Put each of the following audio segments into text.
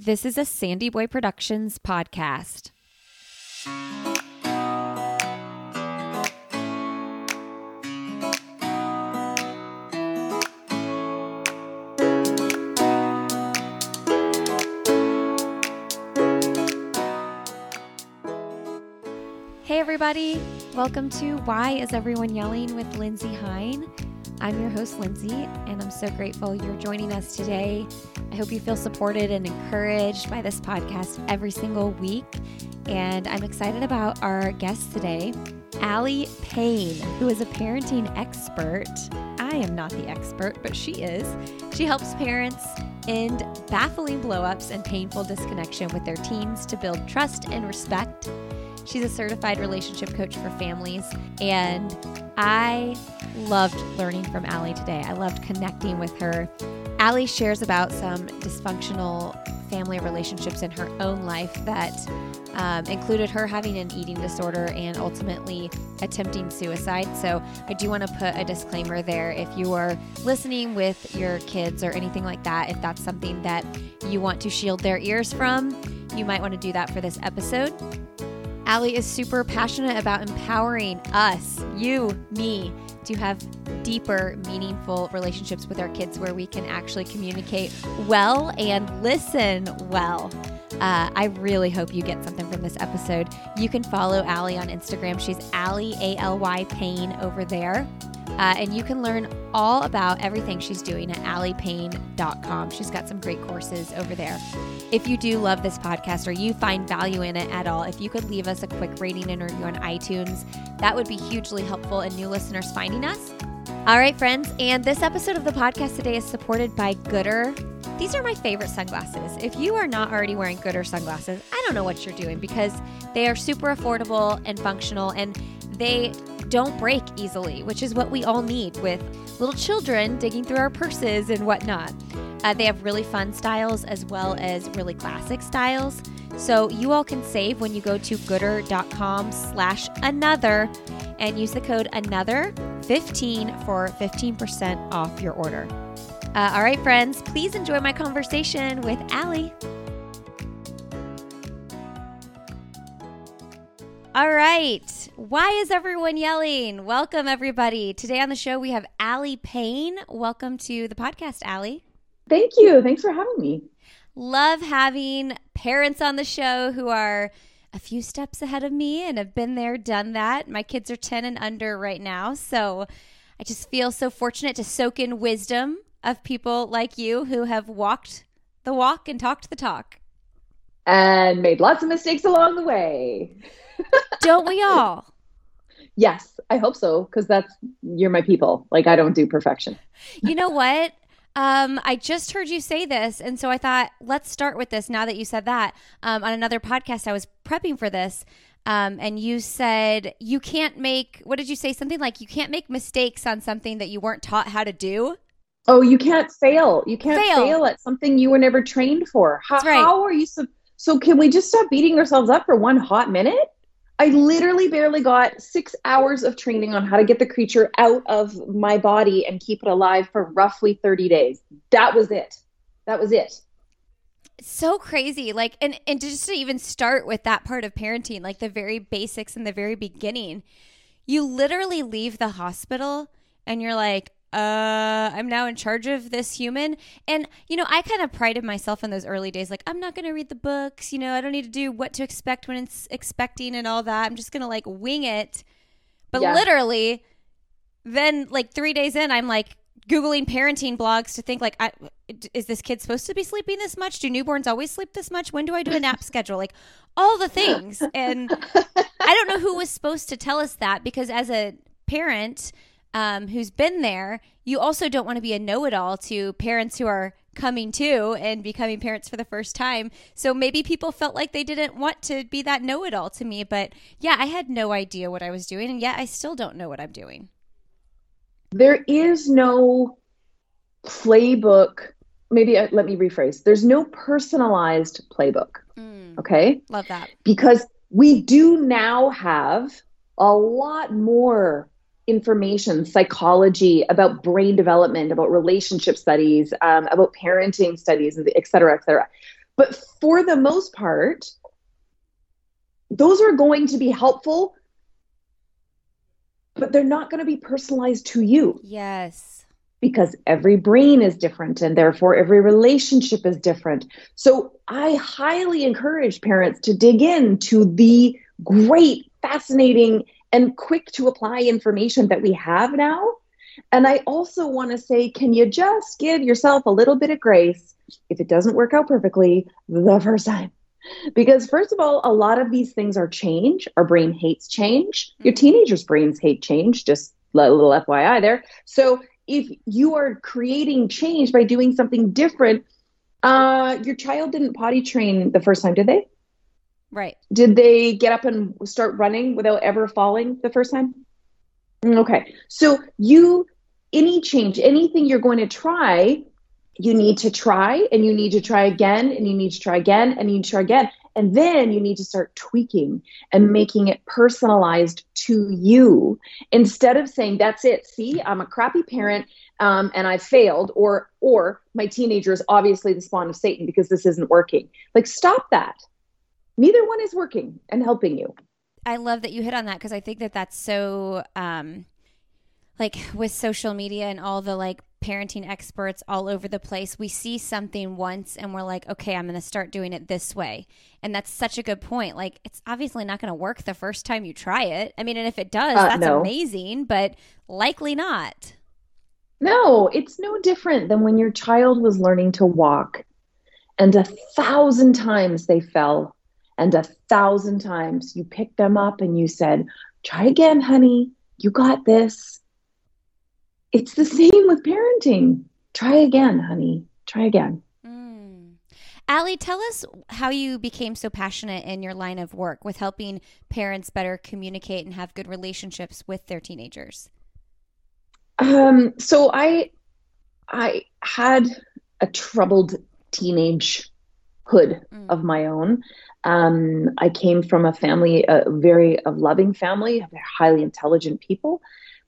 This is a Sandy Boy Productions podcast. Hey, everybody. Welcome to Why Is Everyone Yelling with Lindsay Hein. I'm your host, Lindsay, and I'm so grateful you're joining us today. I hope you feel supported and encouraged by this podcast every single week. And I'm excited about our guest today, Aly Pain, who is a parenting expert. I am not the expert, but she is. She helps parents end baffling blowups and painful disconnection with their teens to build trust and respect. She's a certified relationship coach for families, and I loved learning from Aly today. I loved connecting with her. Aly shares about some dysfunctional family relationships in her own life that um, included her having an eating disorder and ultimately attempting suicide. So, I do want to put a disclaimer there. If you are listening with your kids or anything like that, if that's something that you want to shield their ears from, you might want to do that for this episode. Aly is super passionate about empowering us, you, me, to have deeper, meaningful relationships with our kids where we can actually communicate well and listen well. Uh, I really hope you get something from this episode. You can follow Aly on Instagram. She's Aly, A L Y Pain, over there. Uh, and you can learn all about everything she's doing at alypain.com. She's got some great courses over there. If you do love this podcast or you find value in it at all, if you could leave us a quick rating and review on iTunes, that would be hugely helpful in new listeners finding us. All right, friends, and this episode of the podcast today is supported by Goodr. These are my favorite sunglasses. If you are not already wearing Goodr sunglasses, I don't know what you're doing because they are super affordable and functional and they don't break easily, which is what we all need with little children digging through our purses and whatnot. Uh, they have really fun styles as well as really classic styles. So you all can save when you go to goodr.com slash another and use the code another 15 for 15% off your order. Uh, all right, friends, please enjoy my conversation with Aly. All right. Why is everyone yelling? Welcome, everybody. Today on the show, we have Aly Pain. Welcome to the podcast, Aly. Thank you. Thanks for having me. Love having parents on the show who are a few steps ahead of me and have been there, done that. My kids are 10 and under right now. So I just feel so fortunate to soak in wisdom of people like you who have walked the walk and talked the talk. And made lots of mistakes along the way. don't we all? Yes, I hope so because that's you're my people. Like I don't do perfection. you know what? Um, I just heard you say this, and so I thought let's start with this. Now that you said that um, on another podcast, I was prepping for this, um, and you said you can't make. What did you say? Something like you can't make mistakes on something that you weren't taught how to do. Oh, you can't fail. You can't fail, fail at something you were never trained for. How, right. how are you? So can we just stop beating ourselves up for one hot minute? I literally barely got six hours of training on how to get the creature out of my body and keep it alive for roughly 30 days. That was it. That was it. so crazy. Like, and, and just to even start with that part of parenting, like the very basics in the very beginning, you literally leave the hospital and you're like, uh i'm now in charge of this human. And you know i kind of prided myself in those early days like i'm not going to read the books you know i don't need to do what to expect when it's expecting and all that. I'm just going to like wing it. But yeah. literally then like 3 days in i'm like googling parenting blogs to think like I, is this kid supposed to be sleeping this much? Do newborns always sleep this much? When do i do a nap schedule? Like all the things. And i don't know who was supposed to tell us that because as a parent um, who's been there, you also don't want to be a know it all to parents who are coming to and becoming parents for the first time. So maybe people felt like they didn't want to be that know it all to me. But yeah, I had no idea what I was doing. And yet I still don't know what I'm doing. There is no playbook. Maybe uh, let me rephrase there's no personalized playbook. Mm, okay. Love that. Because we do now have a lot more information, psychology, about brain development, about relationship studies, um, about parenting studies, et cetera, et cetera. But for the most part, those are going to be helpful, but they're not going to be personalized to you. Yes. Because every brain is different and therefore every relationship is different. So I highly encourage parents to dig into the great, fascinating, and quick to apply information that we have now. And I also want to say, can you just give yourself a little bit of grace if it doesn't work out perfectly the first time? Because, first of all, a lot of these things are change. Our brain hates change. Your mm-hmm. teenagers' brains hate change, just a little FYI there. So, if you are creating change by doing something different, uh, your child didn't potty train the first time, did they? Right. Did they get up and start running without ever falling the first time? Okay. So, you, any change, anything you're going to try, you need to try and you need to try again and you need to try again and you need to try again. And then you need to start tweaking and making it personalized to you instead of saying, that's it. See, I'm a crappy parent um, and I failed, or or my teenager is obviously the spawn of Satan because this isn't working. Like, stop that. Neither one is working and helping you. I love that you hit on that because I think that that's so um, like with social media and all the like parenting experts all over the place. We see something once and we're like, okay, I'm going to start doing it this way. And that's such a good point. Like, it's obviously not going to work the first time you try it. I mean, and if it does, uh, that's no. amazing, but likely not. No, it's no different than when your child was learning to walk and a thousand times they fell and a thousand times you picked them up and you said, try again, honey. You got this it's the same with parenting. Try again, honey. Try again. Mm. Aly, tell us how you became so passionate in your line of work with helping parents better communicate and have good relationships with their teenagers. Um, so I I had a troubled teenagehood mm. of my own. Um, I came from a family, a very a loving family, highly intelligent people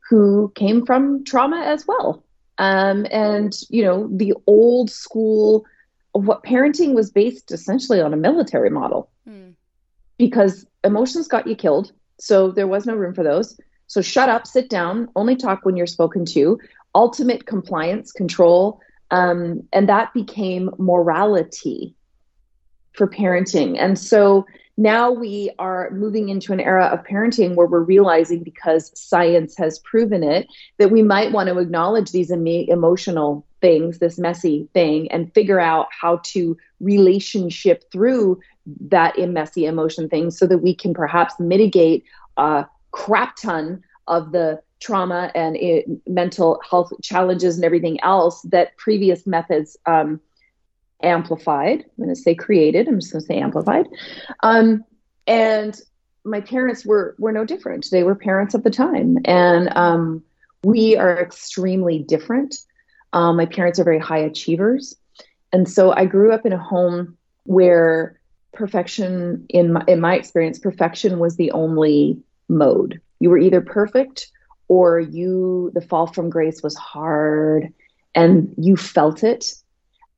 who came from trauma as well. Um, and, you know, the old school what parenting was based essentially on a military model hmm. because emotions got you killed. So there was no room for those. So shut up, sit down, only talk when you're spoken to, ultimate compliance, control. Um, and that became morality for parenting. And so now we are moving into an era of parenting where we're realizing because science has proven it that we might want to acknowledge these emotional things this messy thing and figure out how to relationship through that messy emotion thing so that we can perhaps mitigate a crap ton of the trauma and it, mental health challenges and everything else that previous methods um, amplified. I'm going to say created. I'm just going to say amplified. Um, and my parents were were no different. They were parents at the time, and um, we are extremely different. Um, my parents are very high achievers, and so I grew up in a home where perfection, in my, in my experience, perfection was the only mode. You were either perfect or you the fall from grace was hard, and you felt it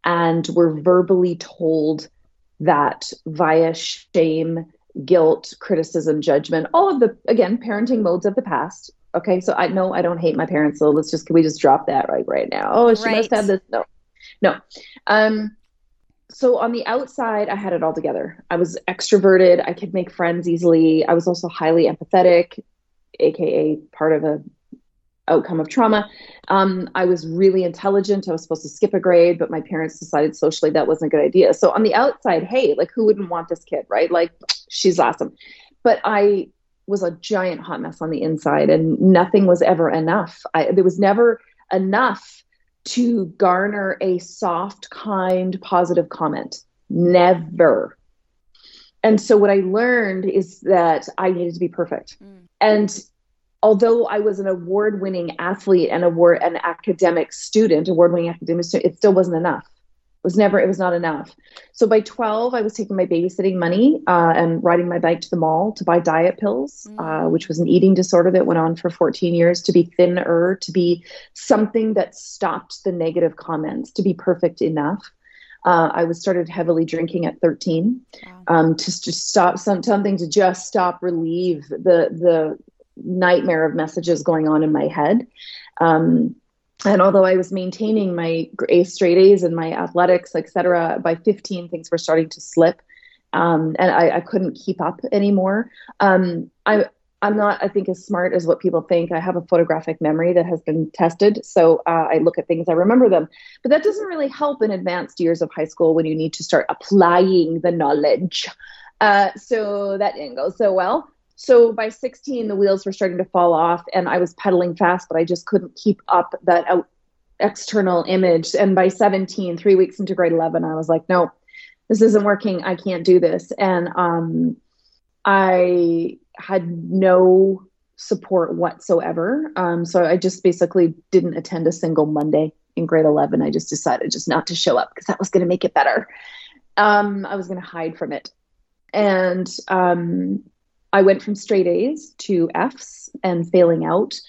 and we're verbally told that via shame, guilt, criticism, judgment, all of the, again, parenting modes of the past. Okay, so I know I don't hate my parents, so let's just, can we just drop that right, right now? Oh, she right. must have this. No, no. Um, so on the outside, I had it all together. I was extroverted. I could make friends easily. I was also highly empathetic, aka part of a outcome of trauma. Um, I was really intelligent. I was supposed to skip a grade, but my parents decided socially that wasn't a good idea. So on the outside, hey, like who wouldn't want this kid, right? Like she's awesome. But I was a giant hot mess on the inside, and nothing was ever enough. I, there was never enough to garner a soft, kind, positive comment. Never. And so what I learned is that I needed to be perfect. Mm. And although I was an award winning athlete and award an academic student, award winning academic student, it still wasn't enough. It was never, it was not enough. So by 12, I was taking my babysitting money uh, and riding my bike to the mall to buy diet pills, uh, mm. uh, which was an eating disorder that went on for 14 years to be thinner, to be something that stopped the negative comments, to be perfect enough. Uh, I was started heavily drinking at 13 wow. um, to just stop some, something to just stop relieve the the nightmare of messages going on in my head. Um, and although I was maintaining my A straight A's and my athletics, etc., by 15 things were starting to slip, um, and I, I, couldn't keep up anymore. Um, I I'm not, I think, as smart as what people think. I have a photographic memory that has been tested. So uh, I look at things, I remember them. But that doesn't really help in advanced years of high school when you need to start applying the knowledge. Uh, so that didn't go so well. So by 16, the wheels were starting to fall off, and I was pedaling fast, but I just couldn't keep up that out, external image. And by 17, three weeks into grade 11, I was like, no, this isn't working. I can't do this. And um, I had no support whatsoever. Um, so I just basically didn't attend a single Monday in grade 11. I just decided just not to show up because that was going to make it better. Um, I was going to hide from it. And um, I went from straight A's to F's and failing out.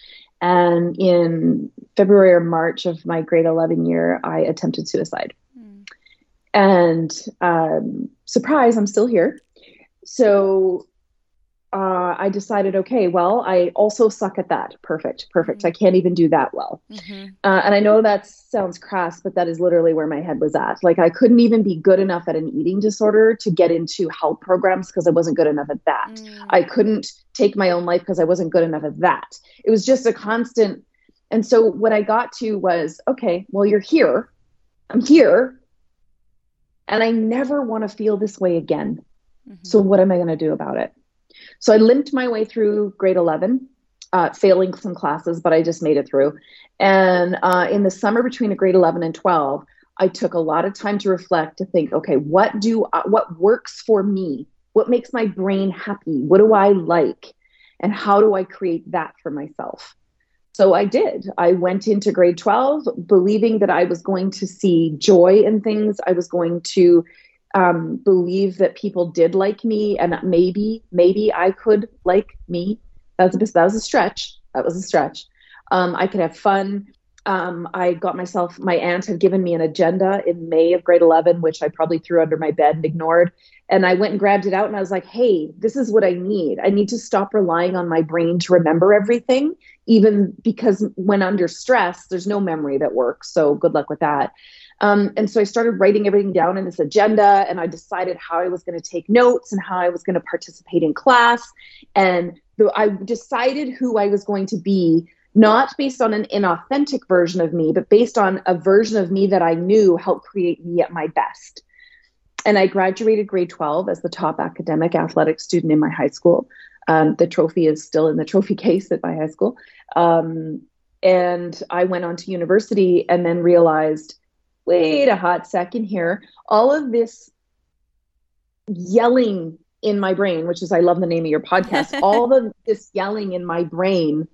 And in February or March of my grade 11 year, I attempted suicide. Mm. And um, surprise, I'm still here. So uh, I decided, okay, well, I also suck at that. Perfect, perfect. Mm-hmm. I can't even do that well. Mm-hmm. Uh, and I know that sounds crass, but that is literally where my head was at. Like, I couldn't even be good enough at an eating disorder to get into help programs because I wasn't good enough at that. Mm-hmm. I couldn't take my own life because I wasn't good enough at that. It was just a constant. And so, what I got to was, okay, well, you're here. I'm here. And I never want to feel this way again. Mm-hmm. So, what am I going to do about it? So I limped my way through grade 11, uh, failing some classes, but I just made it through. And uh, in the summer between grade 11 and 12, I took a lot of time to reflect to think, okay, what do I, what works for me? What makes my brain happy? What do I like? And how do I create that for myself? So I did. I went into grade 12 believing that I was going to see joy in things. I was going to um, believe that people did like me and maybe maybe I could like me. That was a, that was a stretch. That was a stretch. Um, I could have fun. Um, I got myself. My aunt had given me an agenda in May of grade eleven, which I probably threw under my bed and ignored. And I went and grabbed it out, and I was like, "Hey, this is what I need. I need to stop relying on my brain to remember everything, even because when under stress, there's no memory that works. So good luck with that." Um, and so I started writing everything down in this agenda, and I decided how I was going to take notes and how I was going to participate in class. And I decided who I was going to be, not based on an inauthentic version of me, but based on a version of me that I knew helped create me at my best. And I graduated grade 12 as the top academic athletic student in my high school. Um, the trophy is still in the trophy case at my high school. Um, and I went on to university and then realized wait a hot second here. All of this yelling in my brain, which is I love the name of your podcast, all of this yelling in my brain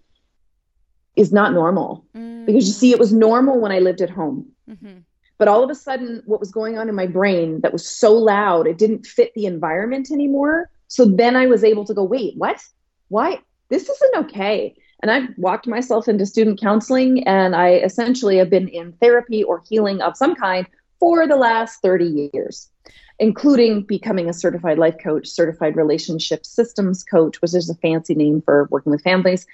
is not normal. Mm. Because you see, it was normal when I lived at home. Mm-hmm. But all of a sudden, what was going on in my brain that was so loud, it didn't fit the environment anymore. So then I was able to go, wait, what? Why? This isn't okay. And I've walked myself into student counseling, and I essentially have been in therapy or healing of some kind for the last 30 years, including becoming a certified life coach, certified relationship systems coach, which is a fancy name for working with families,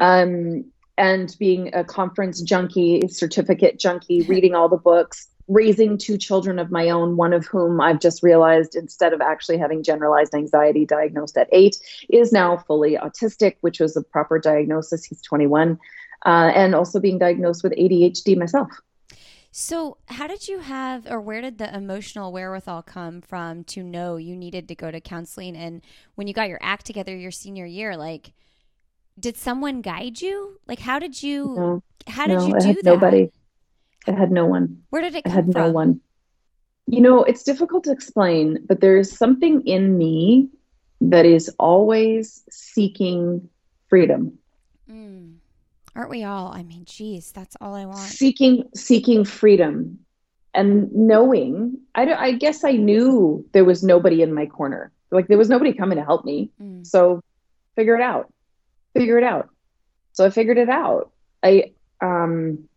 um, and being a conference junkie, certificate junkie, reading all the books, raising two children of my own, one of whom I've just realized instead of actually having generalized anxiety diagnosed at eight, is now fully autistic, which was a proper diagnosis. He's 21, uh, and also being diagnosed with ADHD myself. So, how did you have, or where did the emotional wherewithal come from to know you needed to go to counseling? And when you got your act together your senior year, like, did someone guide you? Like, how did you, no, how did no, you do that? Nobody. I had no one. Where did it come I had from? no one. You know, it's difficult to explain, but there's something in me that is always seeking freedom. Mm. Aren't we all? I mean, geez, that's all I want. Seeking, seeking freedom, and knowing. I, I guess I knew there was nobody in my corner. Like there was nobody coming to help me. Mm. So, figure it out. Figure it out. So I figured it out. I um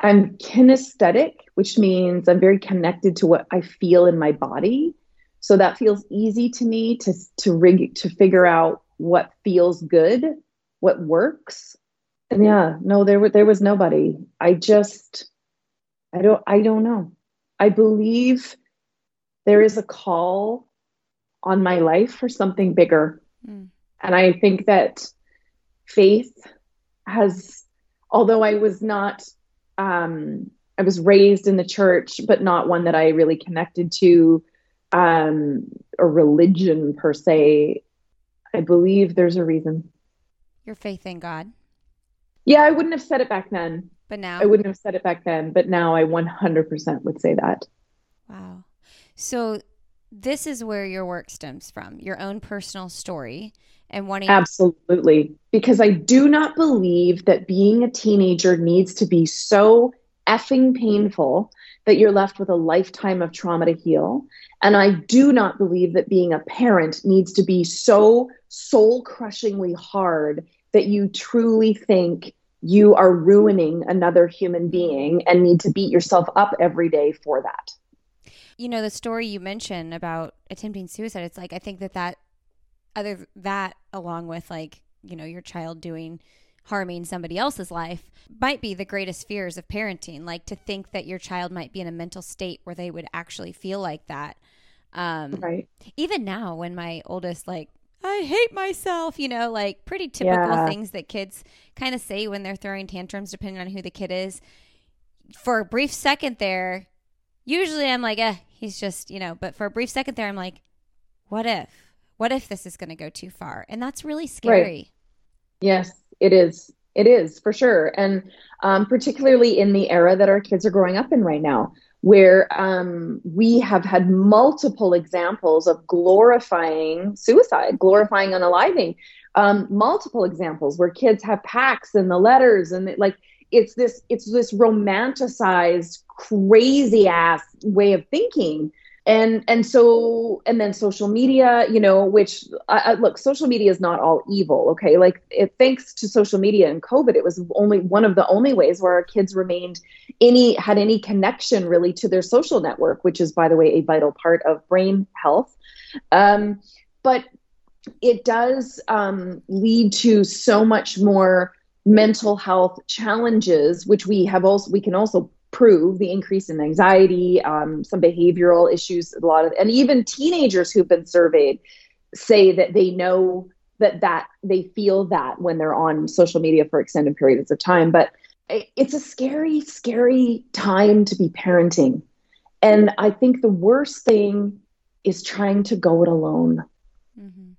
I'm kinesthetic, which means I'm very connected to what I feel in my body. So that feels easy to me to to rig to figure out what feels good, what works. And yeah, no, there there was nobody. I just I don't I don't know. I believe there is a call on my life for something bigger. Mm. And I think that faith has although I was not um I was raised in the church, but not one that I really connected to um, a religion per se. I believe there's a reason. Your faith in God. Yeah, I wouldn't have said it back then. But now I wouldn't have said it back then, but now I 100% would say that. Wow. So this is where your work stems from, your own personal story and wanting Absolutely. Because I do not believe that being a teenager needs to be so effing painful that you're left with a lifetime of trauma to heal. And I do not believe that being a parent needs to be so soul crushingly hard that you truly think you are ruining another human being and need to beat yourself up every day for that. You know, the story you mentioned about attempting suicide, it's like, I think that that, other that along with like, you know, your child doing harming somebody else's life might be the greatest fears of parenting like to think that your child might be in a mental state where they would actually feel like that um right even now when my oldest like I hate myself, you know, like pretty typical yeah. things that kids kind of say when they're throwing tantrums, depending on who the kid is. For a brief second there, usually I'm like, eh, he's just, you know, but for a brief second there, I'm like, what if? What if this is going to go too far? And that's really scary. Right. Yes, it is. It is for sure. And um, particularly in the era that our kids are growing up in right now, where um, we have had multiple examples of glorifying suicide, glorifying unaliving, um, multiple examples where kids have packs and the letters and like it's this it's this romanticized crazy ass way of thinking and and so and then social media you know which I, look social media is not all evil okay? Like it thanks to social media and covid it was only one of the only ways where our kids remained any had any connection really to their social network which is by the way a vital part of brain health. Um, but it does um, lead to so much more mental health challenges which we have also we can also prove the increase in anxiety, um, some behavioral issues, a lot of, and even teenagers who've been surveyed say that they know that that they feel that when they're on social media for extended periods of time. But it's a scary, scary time to be parenting. And I think the worst thing is trying to go it alone. Mm-hmm.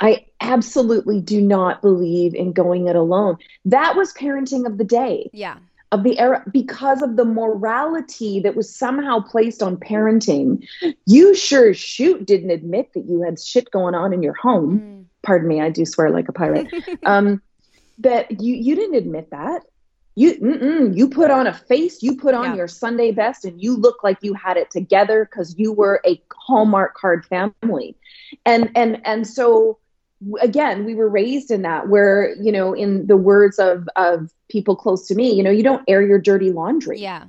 I absolutely do not believe in going it alone. That was parenting of the day. Yeah of the era because of the morality that was somehow placed on parenting. You sure shoot didn't admit that you had shit going on in your home. Mm. Pardon me, I do swear like a pirate. um, that you you didn't admit that. You you put on a face, you put on yeah. your Sunday best, and you look like you had it together because you were a Hallmark card family, and and and so again we were raised in that where you know in the words of of people close to me you know you don't air your dirty laundry. Yeah.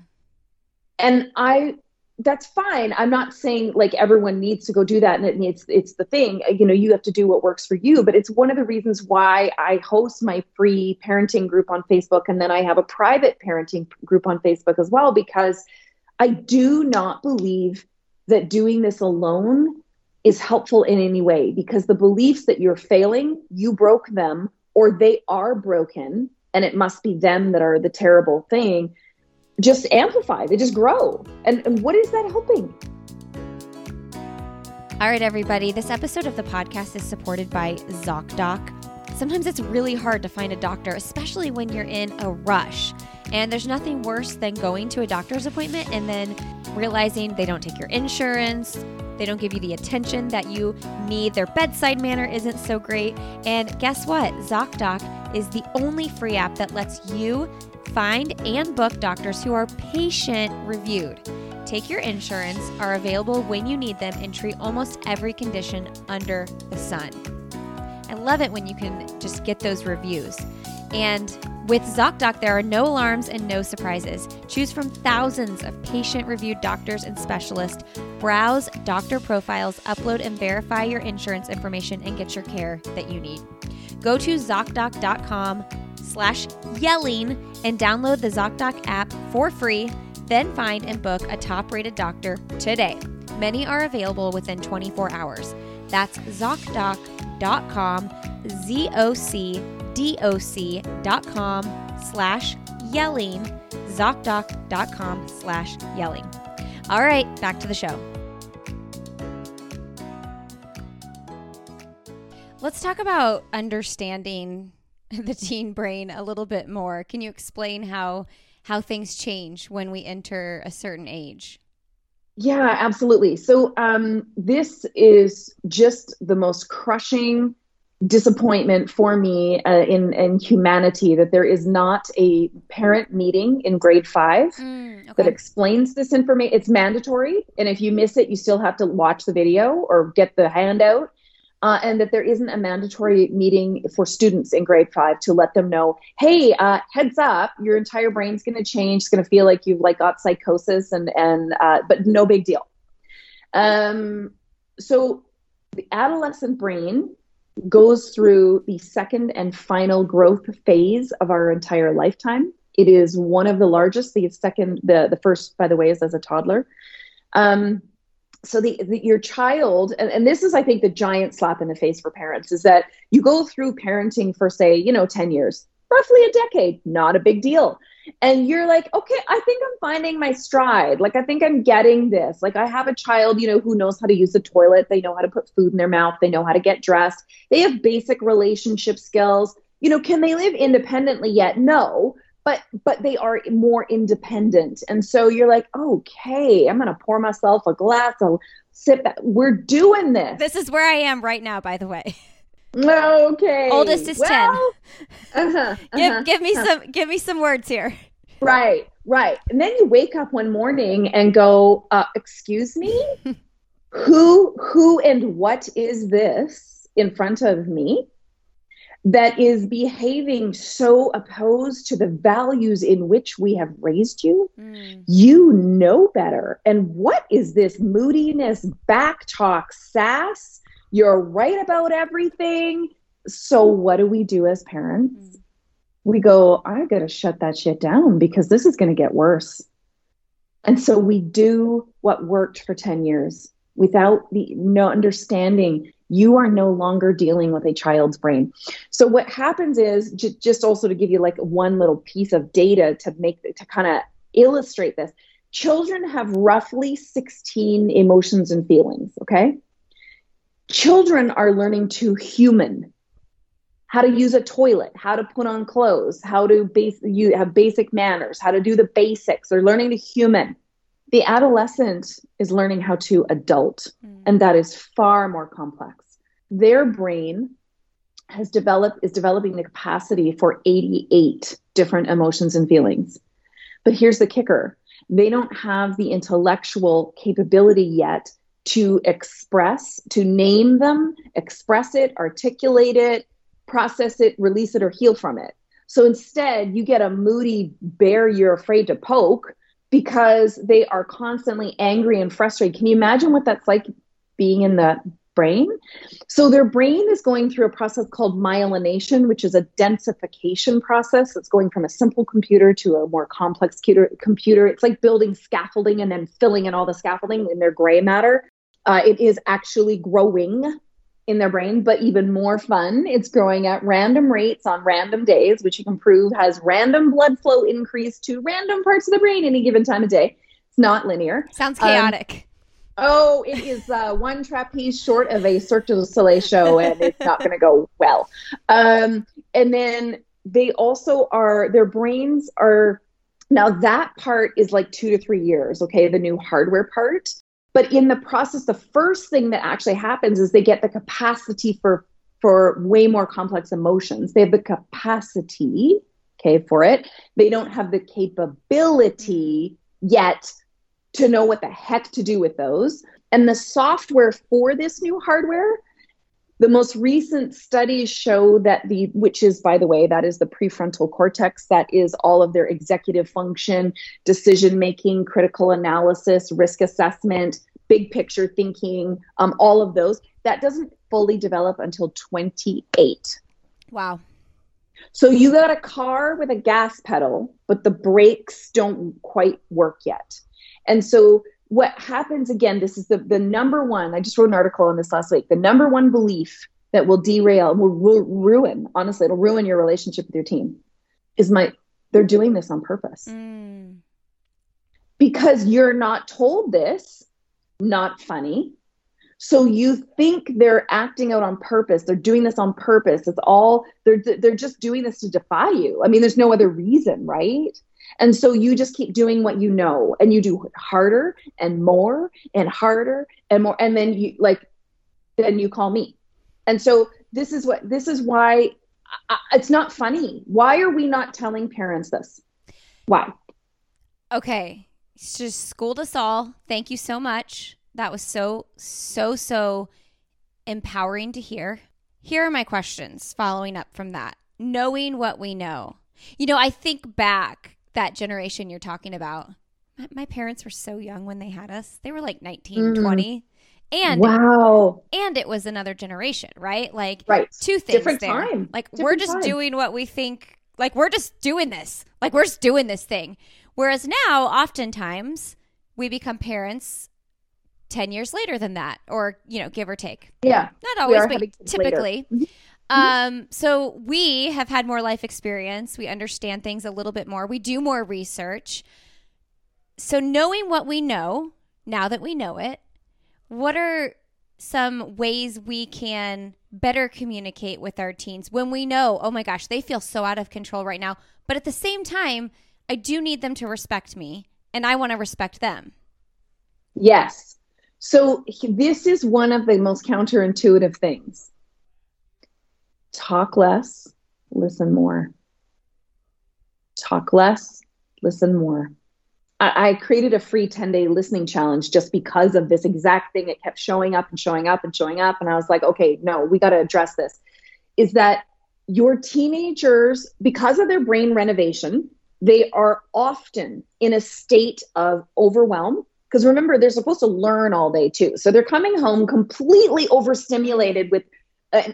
And i that's fine. I'm not saying like everyone needs to go do that and it needs it's the thing. Uh, you know you have to do what works for you but it's one of the reasons why i host my free parenting group on facebook and then i have a private parenting group on facebook as well because i do not believe that doing this alone is helpful in any way because the beliefs that you're failing, you broke them or they are broken and it must be them that are the terrible thing, just amplify. They just grow. And, and what is that helping? All right, everybody. This episode of the podcast is supported by ZocDoc. Sometimes it's really hard to find a doctor, especially when you're in a rush. And there's nothing worse than going to a doctor's appointment and then realizing they don't take your insurance, they don't give you the attention that you need. Their bedside manner isn't so great. And guess what? ZocDoc is the only free app that lets you find and book doctors who are patient reviewed. Take your insurance, are available when you need them, and treat almost every condition under the sun. I love it when you can just get those reviews. And with ZocDoc, there are no alarms and no surprises. Choose from thousands of patient reviewed doctors and specialists. Browse doctor profiles, upload and verify your insurance information, and get your care that you need. Go to ZocDoc.com slash yelling and download the ZocDoc app for free. Then find and book a top rated doctor today. Many are available within 24 hours. That's ZocDoc.com, Z O C D O C.com slash yelling, ZocDoc.com slash yelling. All right, back to the show. Let's talk about understanding the teen brain a little bit more. Can you explain how how things change when we enter a certain age? Yeah, absolutely. So um, this is just the most crushing disappointment for me uh, in in humanity that there is not a parent meeting in grade five mm, okay. that explains this information. It's mandatory, and if you miss it, you still have to watch the video or get the handout uh, and that there isn't a mandatory meeting for students in grade five to let them know, hey, uh, heads up, your entire brain's going to change. It's going to feel like you've like got psychosis, and and uh, but no big deal. Um, so the adolescent brain goes through the second and final growth phase of our entire lifetime. It is one of the largest. The second, the the first, by the way, is as a toddler. Um, so the, the, your child and, and this is i think the giant slap in the face for parents is that you go through parenting for say you know 10 years roughly a decade not a big deal and you're like okay i think i'm finding my stride. Like i think i'm getting this. Like i have a child you know who knows how to use the toilet. They know how to put food in their mouth. They know how to get dressed. They have basic relationship skills. You know can they live independently yet? No but but they are more independent. And so you're like okay i'm gonna pour myself a glass. Of sip we're doing this. This is where i am right now by the way okay oldest is well, 10 uh-huh, uh-huh, give, give me uh-huh. some give me some words here right right and then you wake up one morning and go uh, excuse me who who and what is this in front of me that is behaving so opposed to the values in which we have raised you, mm. you know better. And what is this moodiness, back talk, sass? You're right about everything. So, what do we do as parents? Mm. We go, I got to shut that shit down because this is going to get worse. And so we do what worked for 10 years without the no understanding you are no longer dealing with a child's brain. So what happens is j- just also to give you like one little piece of data to make to kind of illustrate this. Children have roughly 16 emotions and feelings, okay? Children are learning to human how to use a toilet, how to put on clothes, how to base you have basic manners, how to do the basics. They're learning to human the adolescent is learning how to adult, mm. and that is far more complex. Their brain has developed is developing the capacity for 88 different emotions and feelings. But here's the kicker. They don't have the intellectual capability yet to express, to name them, express it, articulate it, process it, release it, or heal from it. So instead, you get a moody bear you're afraid to poke because they are constantly angry and frustrated. Can you imagine what that's like being in the brain? So their brain is going through a process called myelination, which is a densification process. It's going from a simple computer to a more complex computer. It's like building scaffolding and then filling in all the scaffolding in their gray matter. Uh, it is actually growing in their brain, but even more fun, it's growing at random rates on random days, which you can prove has random blood flow increase to random parts of the brain any given time of day. It's not linear. Sounds chaotic. Um, oh, it is uh, one trapeze short of a Cirque du Soleil show, and it's not going to go well. Um, and then they also are, their brains are, now that part is like two to three years, okay, the new hardware part. But in the process, the first thing that actually happens is they get the capacity for for way more complex emotions. They have the capacity, okay, for it. They don't have the capability yet to know what the heck to do with those. And the software for this new hardware the most recent studies show that the, which is, by the way, that is the prefrontal cortex, that is all of their executive function, decision making, critical analysis, risk assessment, big picture thinking, um, all of those. That doesn't fully develop until 28. Wow. So you got a car with a gas pedal, but the brakes don't quite work yet. And so what happens again, this is the, the number one, I just wrote an article on this last week. The number one belief that will derail, will, will ruin, honestly, it'll ruin your relationship with your team is my, they're doing this on purpose. Mm. Because you're not told this, not funny. So you think they're acting out on purpose. They're doing this on purpose. It's all they're they're just doing this to defy you. I mean, there's no other reason, right? And so you just keep doing what you know and you do harder and more and harder and more. And then you like, then you call me. And so this is what, this is why I, it's not funny. Why are we not telling parents this? Why? Okay. It's just schooled us all. Thank you so much. That was so, so, so empowering to hear. Here are my questions following up from that. Knowing what we know. You know, I think back that generation you're talking about. My, my parents were so young when they had us. They were like 19, mm. 20. And wow. And it was another generation, right? Like right. two things Different there. Time. Like Different we're just time. doing what we think like we're just doing this. Like we're just doing this thing. Whereas now oftentimes we become parents 10 years later than that or you know give or take yeah not always but typically mm-hmm. Um, so we have had more life experience. We understand things a little bit more. We do more research. So knowing what we know, now that we know it, what are some ways we can better communicate with our teens when we know, oh my gosh, they feel so out of control right now. But at the same time, I do need them to respect me and I want to respect them. Yes. So this is one of the most counterintuitive things talk less, listen more. Talk less, listen more. I, I created a free 10 day listening challenge just because of this exact thing. It kept showing up and showing up and showing up. And I was like, okay, no, we got to address this. Is that your teenagers, because of their brain renovation, they are often in a state of overwhelm because remember they're supposed to learn all day too so they're coming home completely overstimulated with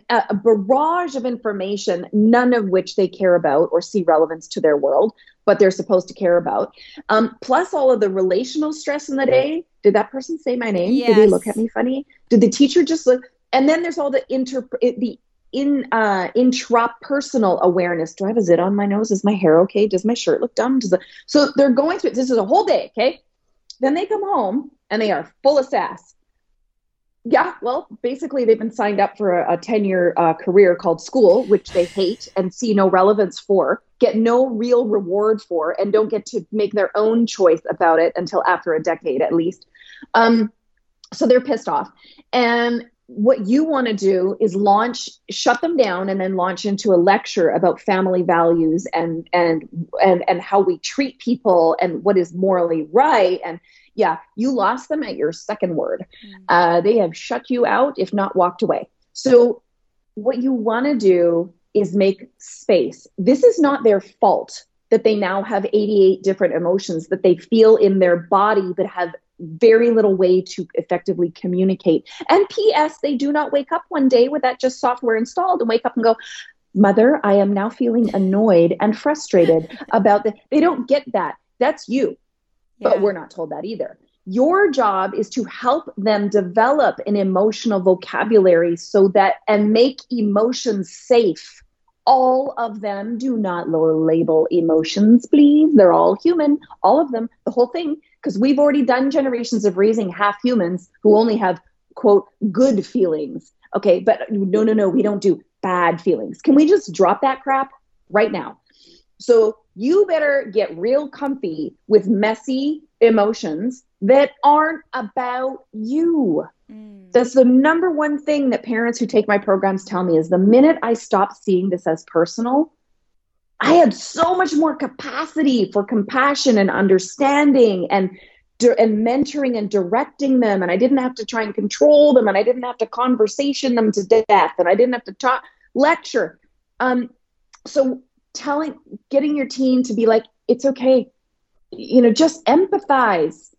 a, a, barrage of information, none of which they care about or see relevance to their world, but they're supposed to care about. Um, plus, all of the relational stress in the day. Did that person say my name? Yes. Did they look at me funny? Did the teacher just look? And then there's all the inter the in uh intrapersonal awareness. Do I have a zit on my nose? Is my hair okay? Does my shirt look dumb? Does the, so they're going through this is a whole day, okay? Then they come home and they are full of sass yeah, well, basically, they've been signed up for a 10 year uh, career called school, which they hate and see no relevance for, get no real reward for, and don't get to make their own choice about it until after a decade at least. Um, so they're pissed off. And what you want to do is launch shut them down and then launch into a lecture about family values and and and and how we treat people and what is morally right and yeah, you lost them at your second word. Mm-hmm. Uh, they have shut you out, if not walked away. So, what you want to do is make space. This is not their fault that they now have 88 different emotions that they feel in their body but have very little way to effectively communicate. And P.S., they do not wake up one day with that just software installed and wake up and go, Mother, I am now feeling annoyed and frustrated about that. They don't get that. That's you but we're not told that either. Your job is to help them develop an emotional vocabulary so that and make emotions safe. All of them do not lower label emotions, please. They're all human, all of them, the whole thing, because we've already done generations of raising half humans who only have, quote, good feelings. Okay, but no, no, no, we don't do bad feelings. Can we just drop that crap right now? So you better get real comfy with messy emotions that aren't about you. Mm. That's the number one thing that parents who take my programs tell me is the minute I stop seeing this as personal, I had so much more capacity for compassion and understanding and and mentoring and directing them and i didn't have to try and control them and i didn't have to conversation them to death and i didn't have to talk lecture um, so telling getting your teen to be like it's okay. You know just empathize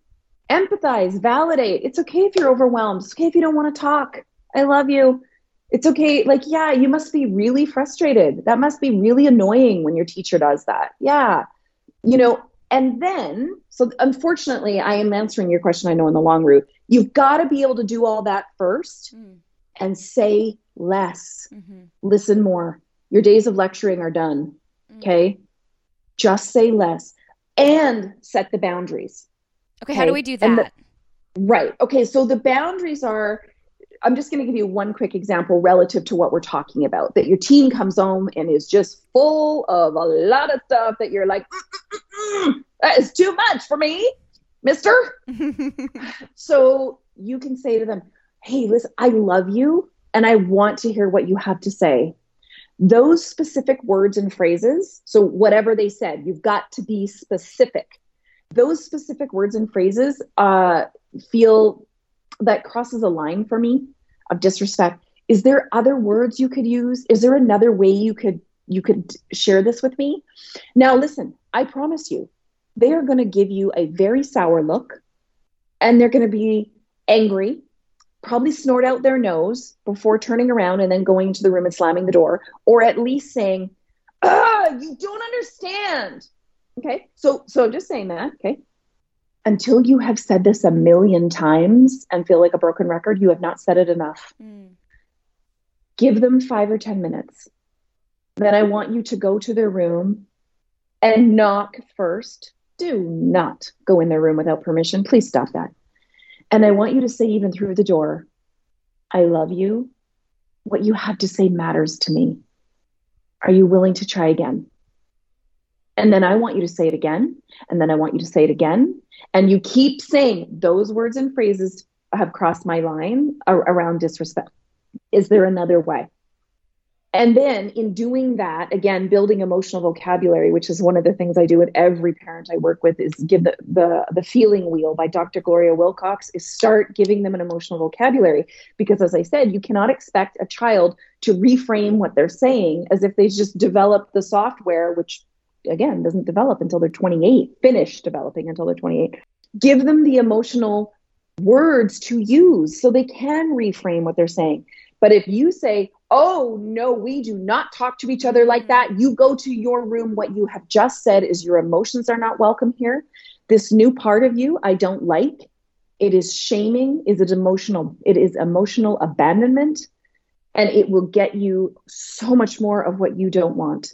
empathize validate. It's okay if you're overwhelmed. It's okay if you don't want to talk. I love you. It's okay like yeah you must be really frustrated. That must be really annoying when your teacher does that. Yeah. You know and then so unfortunately i am answering your question i know in the long route. You've got to be able to do all that first mm. and say less. Mm-hmm. listen more. Your days of lecturing are done. Mm-hmm. okay just say less and set the boundaries okay, okay? how do we do that the, right okay so the boundaries are I'm just going to give you one quick example relative to what we're talking about. That your teen comes home and is just full of a lot of stuff that you're like, that is too much for me, mister. so you can say to them, hey, listen, I love you and I want to hear what you have to say. Those specific words and phrases, so whatever they said, you've got to be specific. Those specific words and phrases uh, feel that crosses a line for me of disrespect. Is there other words you could use? Is there another way you could you could share this with me? Now listen i promise you they are going to give you a very sour look and they're going to be angry probably snort out their nose before turning around and then going into the room and slamming the door or at least saying ah you don't understand okay so so i'm just saying that okay until you have said this a million times and feel like a broken record, you have not said it enough. Mm. Give them five or 10 minutes. Then I want you to go to their room and knock first. Do not go in their room without permission. Please stop that. And I want you to say, even through the door, I love you. What you have to say matters to me. Are you willing to try again? And then I want you to say it again. And then I want you to say it again. And you keep saying those words and phrases have crossed my line around disrespect. Is there another way? And then in doing that, again, building emotional vocabulary, which is one of the things I do with every parent I work with, is give the the, the feeling wheel by Dr. Gloria Wilcox, is start giving them an emotional vocabulary. Because as I said, you cannot expect a child to reframe what they're saying as if they just developed the software, which again doesn't develop until they're 28 finish developing until they're 28 give them the emotional words to use so they can reframe what they're saying but if you say oh no we do not talk to each other like that. You go to your room. What you have just said is your emotions are not welcome here. This new part of you i don't like. It is shaming. Is it emotional. It is emotional abandonment. And it will get you so much more of what you don't want.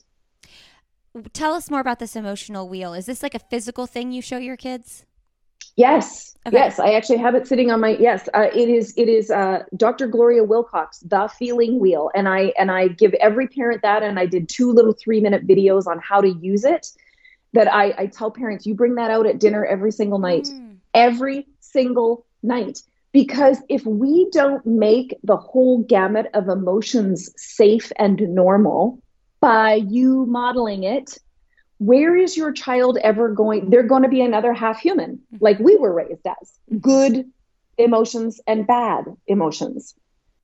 Tell us more about this emotional wheel. Is this like a physical thing you show your kids? Yes, okay. yes, I actually have it sitting on my yes. Uh, it is it is uh, Dr. Gloria Wilcox, the feeling wheel, and I and I give every parent that, and I did two little three minute videos on how to use it. That I I tell parents, you bring that out at dinner every single night, mm. every single night, because if we don't make the whole gamut of emotions safe and normal, by you modeling it, where is your child ever going? They're going to be another half human, mm-hmm. like we were raised as good emotions and bad emotions.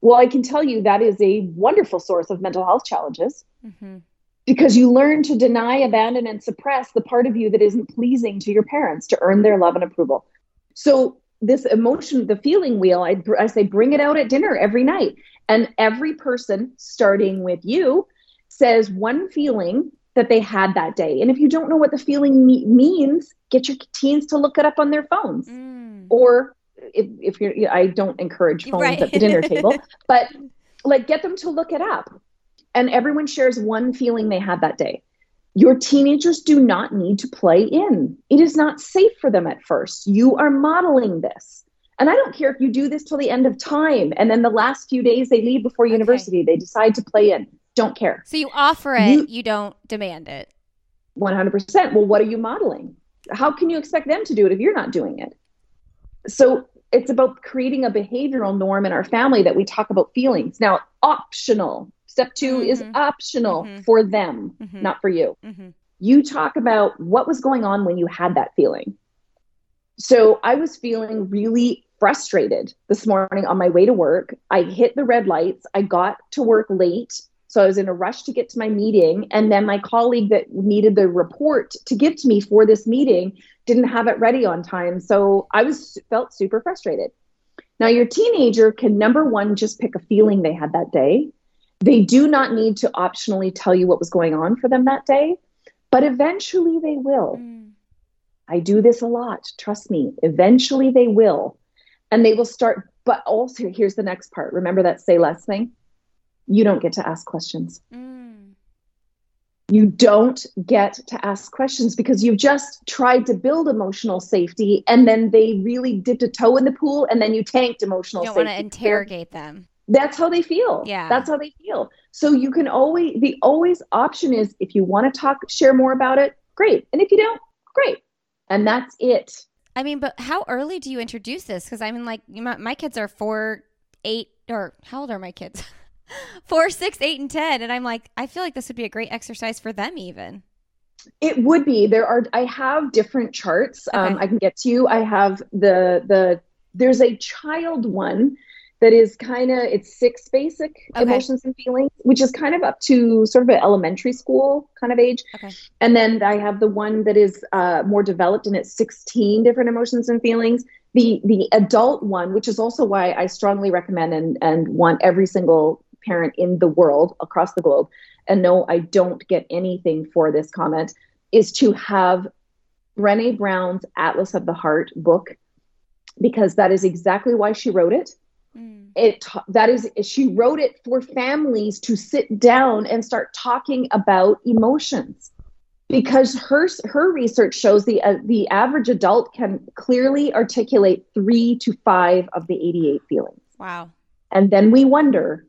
Well, I can tell you that is a wonderful source of mental health challenges mm-hmm. because you learn to deny, abandon, and suppress the part of you that isn't pleasing to your parents to earn their love and approval. So, this emotion, the feeling wheel, I, I say bring it out at dinner every night. And every person, starting with you, says one feeling that they had that day. And if you don't know what the feeling me- means, get your teens to look it up on their phones. Mm. Or if, if you're, I don't encourage phones right. at the dinner table, but like get them to look it up. And everyone shares one feeling they had that day. Your teenagers do not need to play in. It is not safe for them at first. You are modeling this. And I don't care if you do this till the end of time. And then the last few days they leave before okay. university, they decide to play in don't care. So you offer it, you, you don't demand it. 100%. Well, what are you modeling? How can you expect them to do it if you're not doing it? So it's about creating a behavioral norm in our family that we talk about feelings. Now, optional. Step 2 mm-hmm. is optional mm-hmm. for them, mm-hmm. not for you. Mm-hmm. You talk about what was going on when you had that feeling. So I was feeling really frustrated this morning on my way to work. I hit the red lights. I got to work late. So I was in a rush to get to my meeting. And then my colleague that needed the report to give to me for this meeting didn't have it ready on time. So I was felt super frustrated. Now your teenager can number one just pick a feeling they had that day. They do not need to optionally tell you what was going on for them that day, but eventually they will. Mm. I do this a lot. Trust me. Eventually they will. And they will start. But also, here's the next part. Remember that say less thing? You don't get to ask questions. Mm. You don't get to ask questions because you've just tried to build emotional safety and then they really dipped a toe in the pool and then you tanked emotional you don't want to interrogate them. That's how they feel. Yeah. That's how they feel. So you can always, the always option is if you want to talk, share more about it, great. And if you don't, great and that's it. I mean, but how early do you introduce this? Because I mean, like my, my kids are four, eight, or how old are my kids? four, six, eight, and ten, and I'm like, I feel like this would be a great exercise for them, even. It would be. There are. I have different charts. Okay. Um, I can get to you. I have the the. There's a child one that is kind of it's six basic okay. emotions and feelings which is kind of up to sort of an elementary school kind of age okay. and then i have the one that is uh, more developed and it's 16 different emotions and feelings the the adult one which is also why i strongly recommend and and want every single parent in the world across the globe and no i don't get anything for this comment is to have Brené Brown's atlas of the heart book because that is exactly why she wrote it Mm. It that is she wrote it for families to sit down and start talking about emotions because her her research shows the uh, the average adult can clearly articulate 3 to 5 of the 88 feelings. Wow. And then we wonder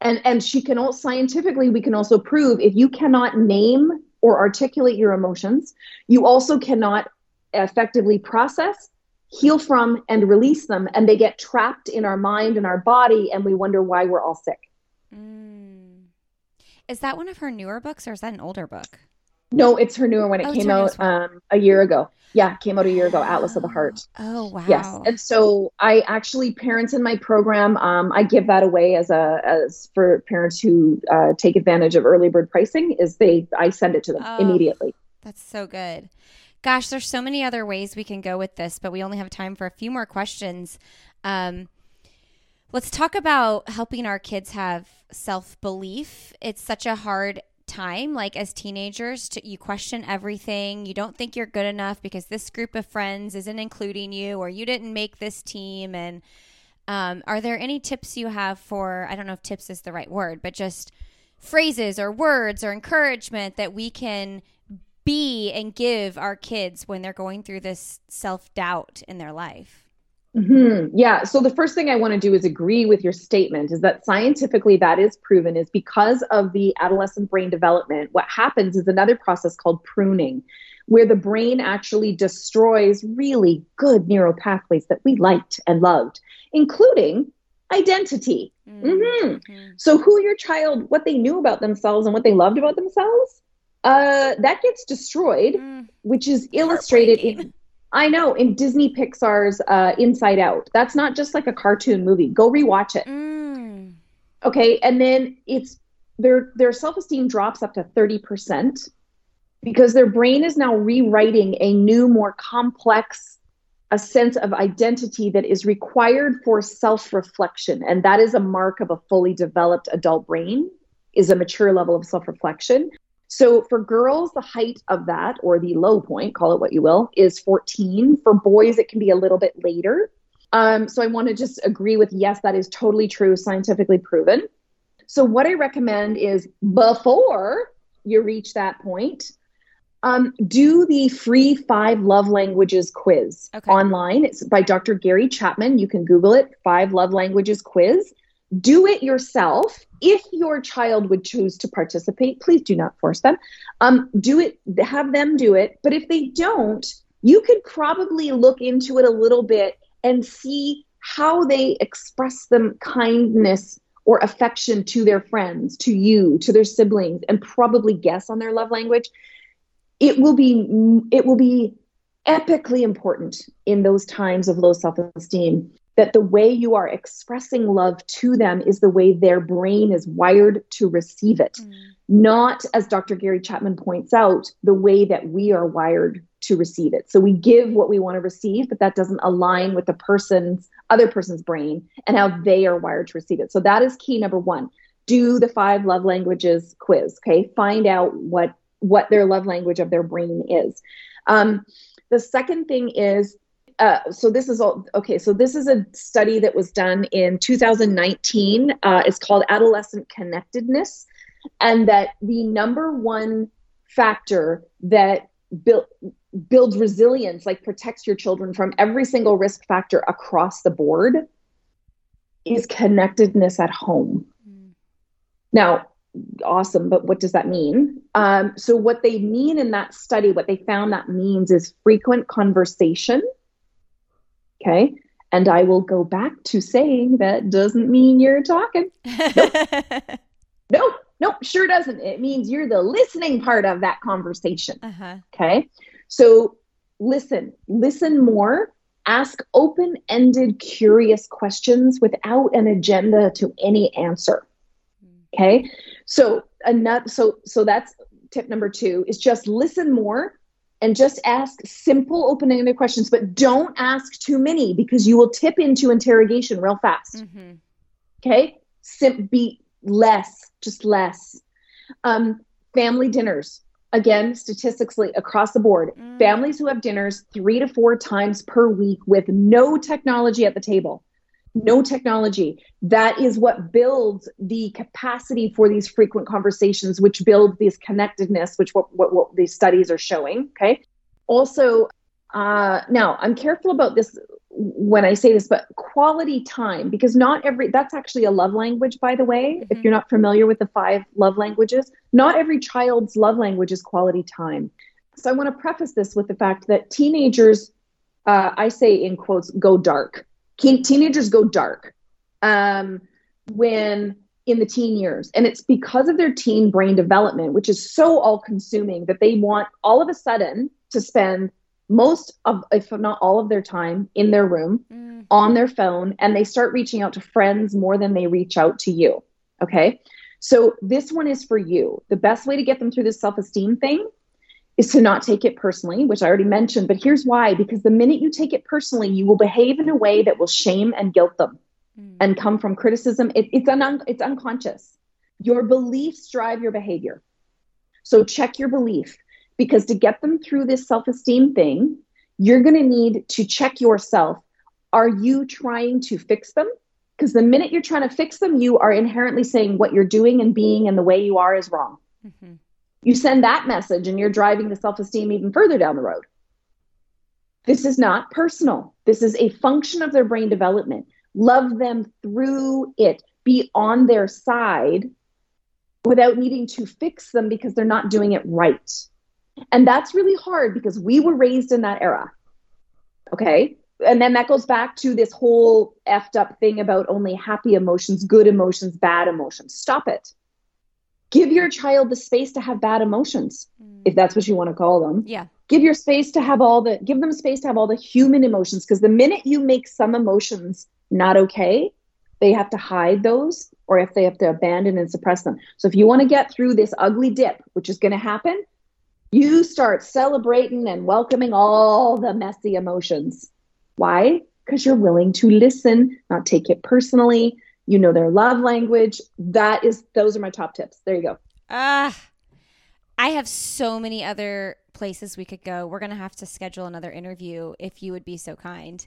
and and she can also scientifically we can also prove if you cannot name or articulate your emotions, you also cannot effectively process heal from and release them. And they get trapped in our mind and our body and we wonder why we're all sick. Mm. is that one of her newer books or is that an older book no it's her newer one. It oh, came out um, a year ago. Yeah came out a year ago atlas of the heart. Oh wow. Yes and so i actually parents in my program um, i give that away as a as for parents who uh, take advantage of early bird pricing is they i send it to them oh, immediately. that's so good. Gosh, there's so many other ways we can go with this, but we only have time for a few more questions. Um, let's talk about helping our kids have self belief. It's such a hard time like as teenagers to, you question everything you don't think you're good enough because this group of friends isn't including you or you didn't make this team and um, are there any tips you have for i don't know if tips is the right word but just phrases or words or encouragement that we can be and give our kids when they're going through this self doubt in their life? Mm-hmm. Yeah. So the first thing I want to do is agree with your statement is that scientifically that is proven is because of the adolescent brain development, what happens is another process called pruning, where the brain actually destroys really good neural pathways that we liked and loved, including identity. Mm-hmm. Mm-hmm. So who your child, what they knew about themselves and what they loved about themselves uh, that gets destroyed, mm. which is illustrated in. I know in Disney Pixar's uh, Inside Out. That's not just like a cartoon movie. Go rewatch it. Mm. Okay, and then it's their their self esteem drops up to thirty percent because their brain is now rewriting a new, more complex a sense of identity that is required for self reflection, and that is a mark of a fully developed adult brain is a mature level of self reflection. So for girls, the height of that, or the low point, call it what you will, is 14. For boys, it can be a little bit later. Um, so I want to just agree with yes, that is totally true, scientifically proven. So what I recommend is before you reach that point, um, do the free five love languages quiz okay. online. It's by Dr. Gary Chapman. You can Google it, five love languages quiz do it yourself. If your child would choose to participate please do not force them. Um, do it have them do it. But if they don't you could probably look into it a little bit and see how they express them kindness or affection to their friends to you to their siblings and probably guess on their love language. It will be it will be epically important in those times of low self esteem that the way you are expressing love to them is the way their brain is wired to receive it, mm. not, as Dr. Gary Chapman points out, the way that we are wired to receive it. So we give what we want to receive, but that doesn't align with the person's other person's brain and how they are wired to receive it. So that is key number 1. Do the five love languages quiz, okay? Find out what what their love language of their brain is. Um, the second thing is uh, so this is all okay. So this is a study that was done in 2019. Uh, it's called adolescent connectedness, and that the number one factor that build, builds resilience, like protects your children from every single risk factor across the board, is connectedness at home. Mm. Now, awesome, but what does that mean? Um, so what they mean in that study, what they found that means is frequent conversation Okay. And I will go back to saying that doesn't mean you're talking. Nope. nope. Nope. Sure doesn't. It means you're the listening part of that conversation. Uh-huh. Okay. So listen, listen more, ask open ended, curious questions without an agenda to any answer. Okay. So, another, so, so that's tip number two is just listen more and just ask simple open-ended questions but don't ask too many because you will tip into interrogation real fast. Mm-hmm. okay? Sim- be less just less. Um, family dinners again statistically across the board. Mm. families who have dinners three to four times per week with no technology at the table no technology. That is what builds the capacity for these frequent conversations, which build this connectedness, which what, what, what these studies are showing. Okay. Also, uh, now I'm careful about this when I say this, but quality time, because not every, that's actually a love language, by the way. Mm-hmm. If you're not familiar with the five love languages, not every child's love language is quality time. So I want to preface this with the fact that teenagers, uh, I say in quotes, go dark teenagers go dark um, when in the teen years. And it's because of their teen brain development, which is so all consuming that they want all of a sudden to spend most of, if not all of their time in their room mm. on their phone. And they start reaching out to friends more than they reach out to you. Okay. So this one is for you. The best way to get them through this self esteem thing is to not take it personally, which I already mentioned. But here's why because the minute you take it personally, you will behave in a way that will shame and guilt them mm. and come from criticism. It, it's, un, it's unconscious. Your beliefs drive your behavior. So check your belief because to get them through this self esteem thing, you're going to need to check yourself. Are you trying to fix them? Because the minute you're trying to fix them, you are inherently saying what you're doing and being and the way you are is wrong. Mm-hmm. You send that message and you're driving the self esteem even further down the road. This is not personal. This is a function of their brain development. Love them through it. Be on their side without needing to fix them because they're not doing it right. And that's really hard because we were raised in that era. Okay. And then that goes back to this whole effed up thing about only happy emotions, good emotions, bad emotions. Stop it give your child the space to have bad emotions mm. if that's what you want to call them. Yeah. Give your space to have all the give them space to have all the human emotions because the minute you make some emotions not okay they have to hide those or if they have to abandon and suppress them. So if you want to get through this ugly dip which is going to happen you start celebrating and welcoming all the messy emotions. Why? Because you're willing to listen not take it personally you know their love language. That is those are my top tips. There you go. Ah. Uh, I have so many other places we could go. We're going to have to schedule another interview if you would be so kind.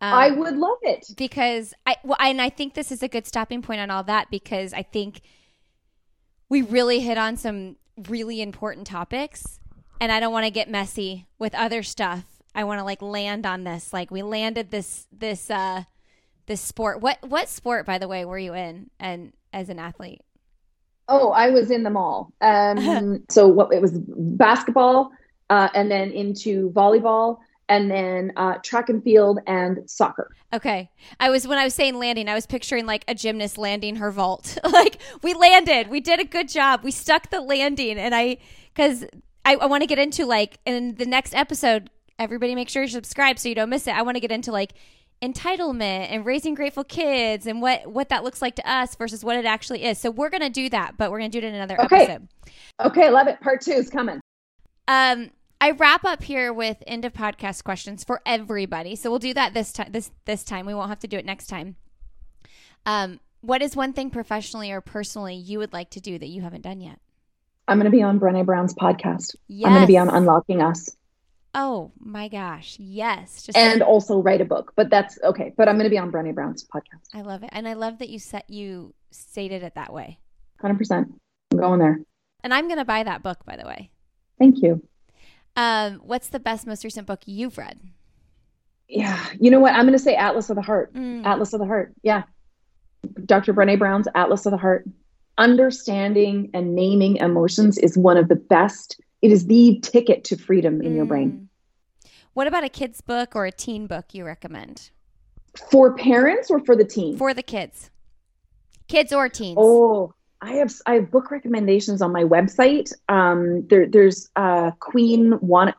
Um, I would love it because I well, and I think this is a good stopping point on all that because I think we really hit on some really important topics, and I don't want to get messy with other stuff. I want to like land on this. Like we landed this this uh this sport. What what sport, by the way, were you in and as an athlete? Oh, I was in them all. Um, so what it was basketball, uh, and then into volleyball, and then uh, track and field and soccer. Okay, I was when I was saying landing, I was picturing like a gymnast landing her vault. like we landed, we did a good job, we stuck the landing, and I because I, I want to get into like in the next episode everybody make sure you subscribe so you don't miss it. I want to get into like entitlement and raising grateful kids and what what that looks like to us versus what it actually is. So we're going to do that, but we're going to do it in another okay. episode. Okay, I love it. Part 2 is coming. Um I wrap up here with end of podcast questions for everybody. So we'll do that this time this this time. We won't have to do it next time. Um what is one thing professionally or personally you would like to do that you haven't done yet? I'm going to be on Brené Brown's podcast. Yes. I'm going to be on Unlocking Us. Oh my gosh. Yes. Just and like, also write a book. But that's okay. But I'm going to be on Brené Brown's podcast. I love it. And I love that you set you stated it that way. 100%. I'm going there. And I'm going to buy that book by the way. Thank you. Um what's the best most recent book you've read? Yeah. You know what? I'm going to say Atlas of the Heart. Mm. Atlas of the Heart. Yeah. Dr. Brené Brown's Atlas of the Heart. Understanding and naming emotions is one of the best it is the ticket to freedom in mm. your brain. Mm. What about a kid's book or a teen book you recommend? For parents or for the teen? For the kids. Kids or teens. Oh, I have I have book recommendations on my website. Um, there, there's uh, Queen Wanna,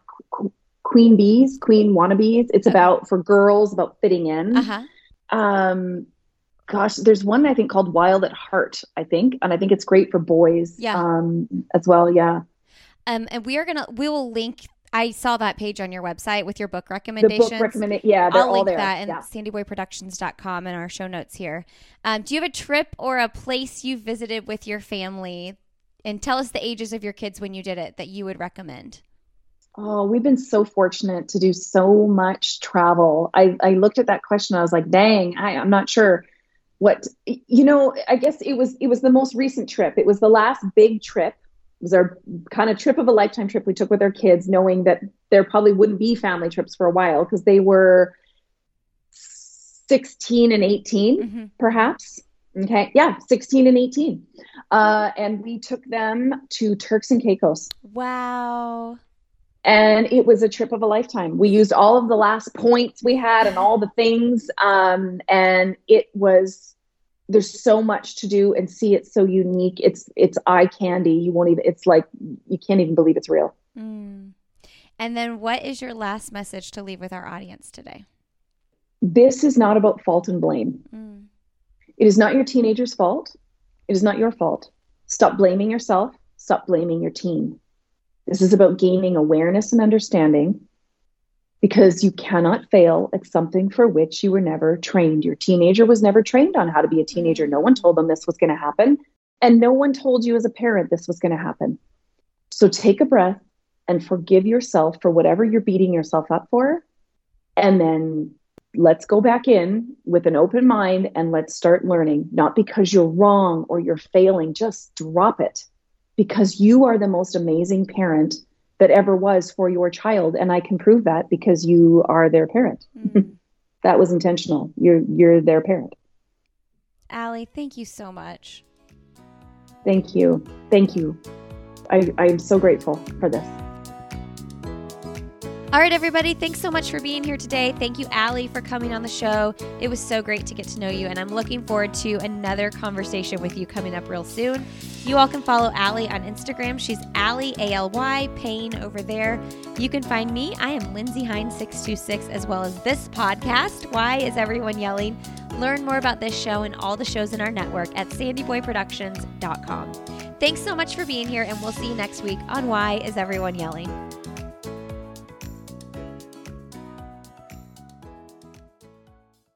Queen Bees, Queen Wannabes. It's okay. about for girls about fitting in. Uh-huh. Um, gosh, there's one I think called Wild at Heart. I think, and I think it's great for boys. Yeah. Um, as well. Yeah. Um, and we are gonna we will link. I saw that page on your website with your book recommendations. The book recommend- yeah, they're I'll all link there. that in yeah. sandyboyproductions.com in our show notes here. Um, do you have a trip or a place you visited with your family? And tell us the ages of your kids when you did it that you would recommend. Oh, we've been so fortunate to do so much travel. I, I looked at that question. I was like, dang, I, I'm not sure what, you know, I guess it was, it was the most recent trip. It was the last big trip was our kind of trip of a lifetime trip we took with our kids, knowing that there probably wouldn't be family trips for a while because they were 16 and 18, mm-hmm. perhaps. Okay. Yeah. 16 and 18. Uh, and we took them to Turks and Caicos. Wow. And it was a trip of a lifetime. We used all of the last points we had and all the things. Um, and it was there's so much to do and see it's so unique. It's it's eye candy. You won't even it's like you can't even believe it's real. Mm. and then what is your last message to leave with our audience today? This is not about fault and blame. Mm. it is not your teenager's fault. It is not your fault. Stop blaming yourself. Stop blaming your teen this is about gaining awareness and understanding because you cannot fail at something for which you were never trained. Your teenager was never trained on how to be a teenager. No one told them this was going to happen. And no one told you as a parent this was going to happen. So take a breath and forgive yourself for whatever you're beating yourself up for. And then let's go back in with an open mind and let's start learning, not because you're wrong or you're failing, just drop it because you are the most amazing parent that ever was for your child and i can prove that because you are their parent. Mm. that was intentional. You're you're their parent. Aly, thank you so much. Thank you. Thank you. I i'm so grateful for this all right, everybody, thanks so much for being here today. Thank you, Aly, for coming on the show. It was so great to get to know you, and I'm looking forward to another conversation with you coming up real soon. You all can follow Aly on Instagram. She's Aly, A L Y, Pain over there. You can find me. I am Lindsay Hines 626, as well as this podcast. Why is everyone yelling? Learn more about this show and all the shows in our network at sandyboyproductions.com. Thanks so much for being here, and we'll see you next week on Why is Everyone Yelling?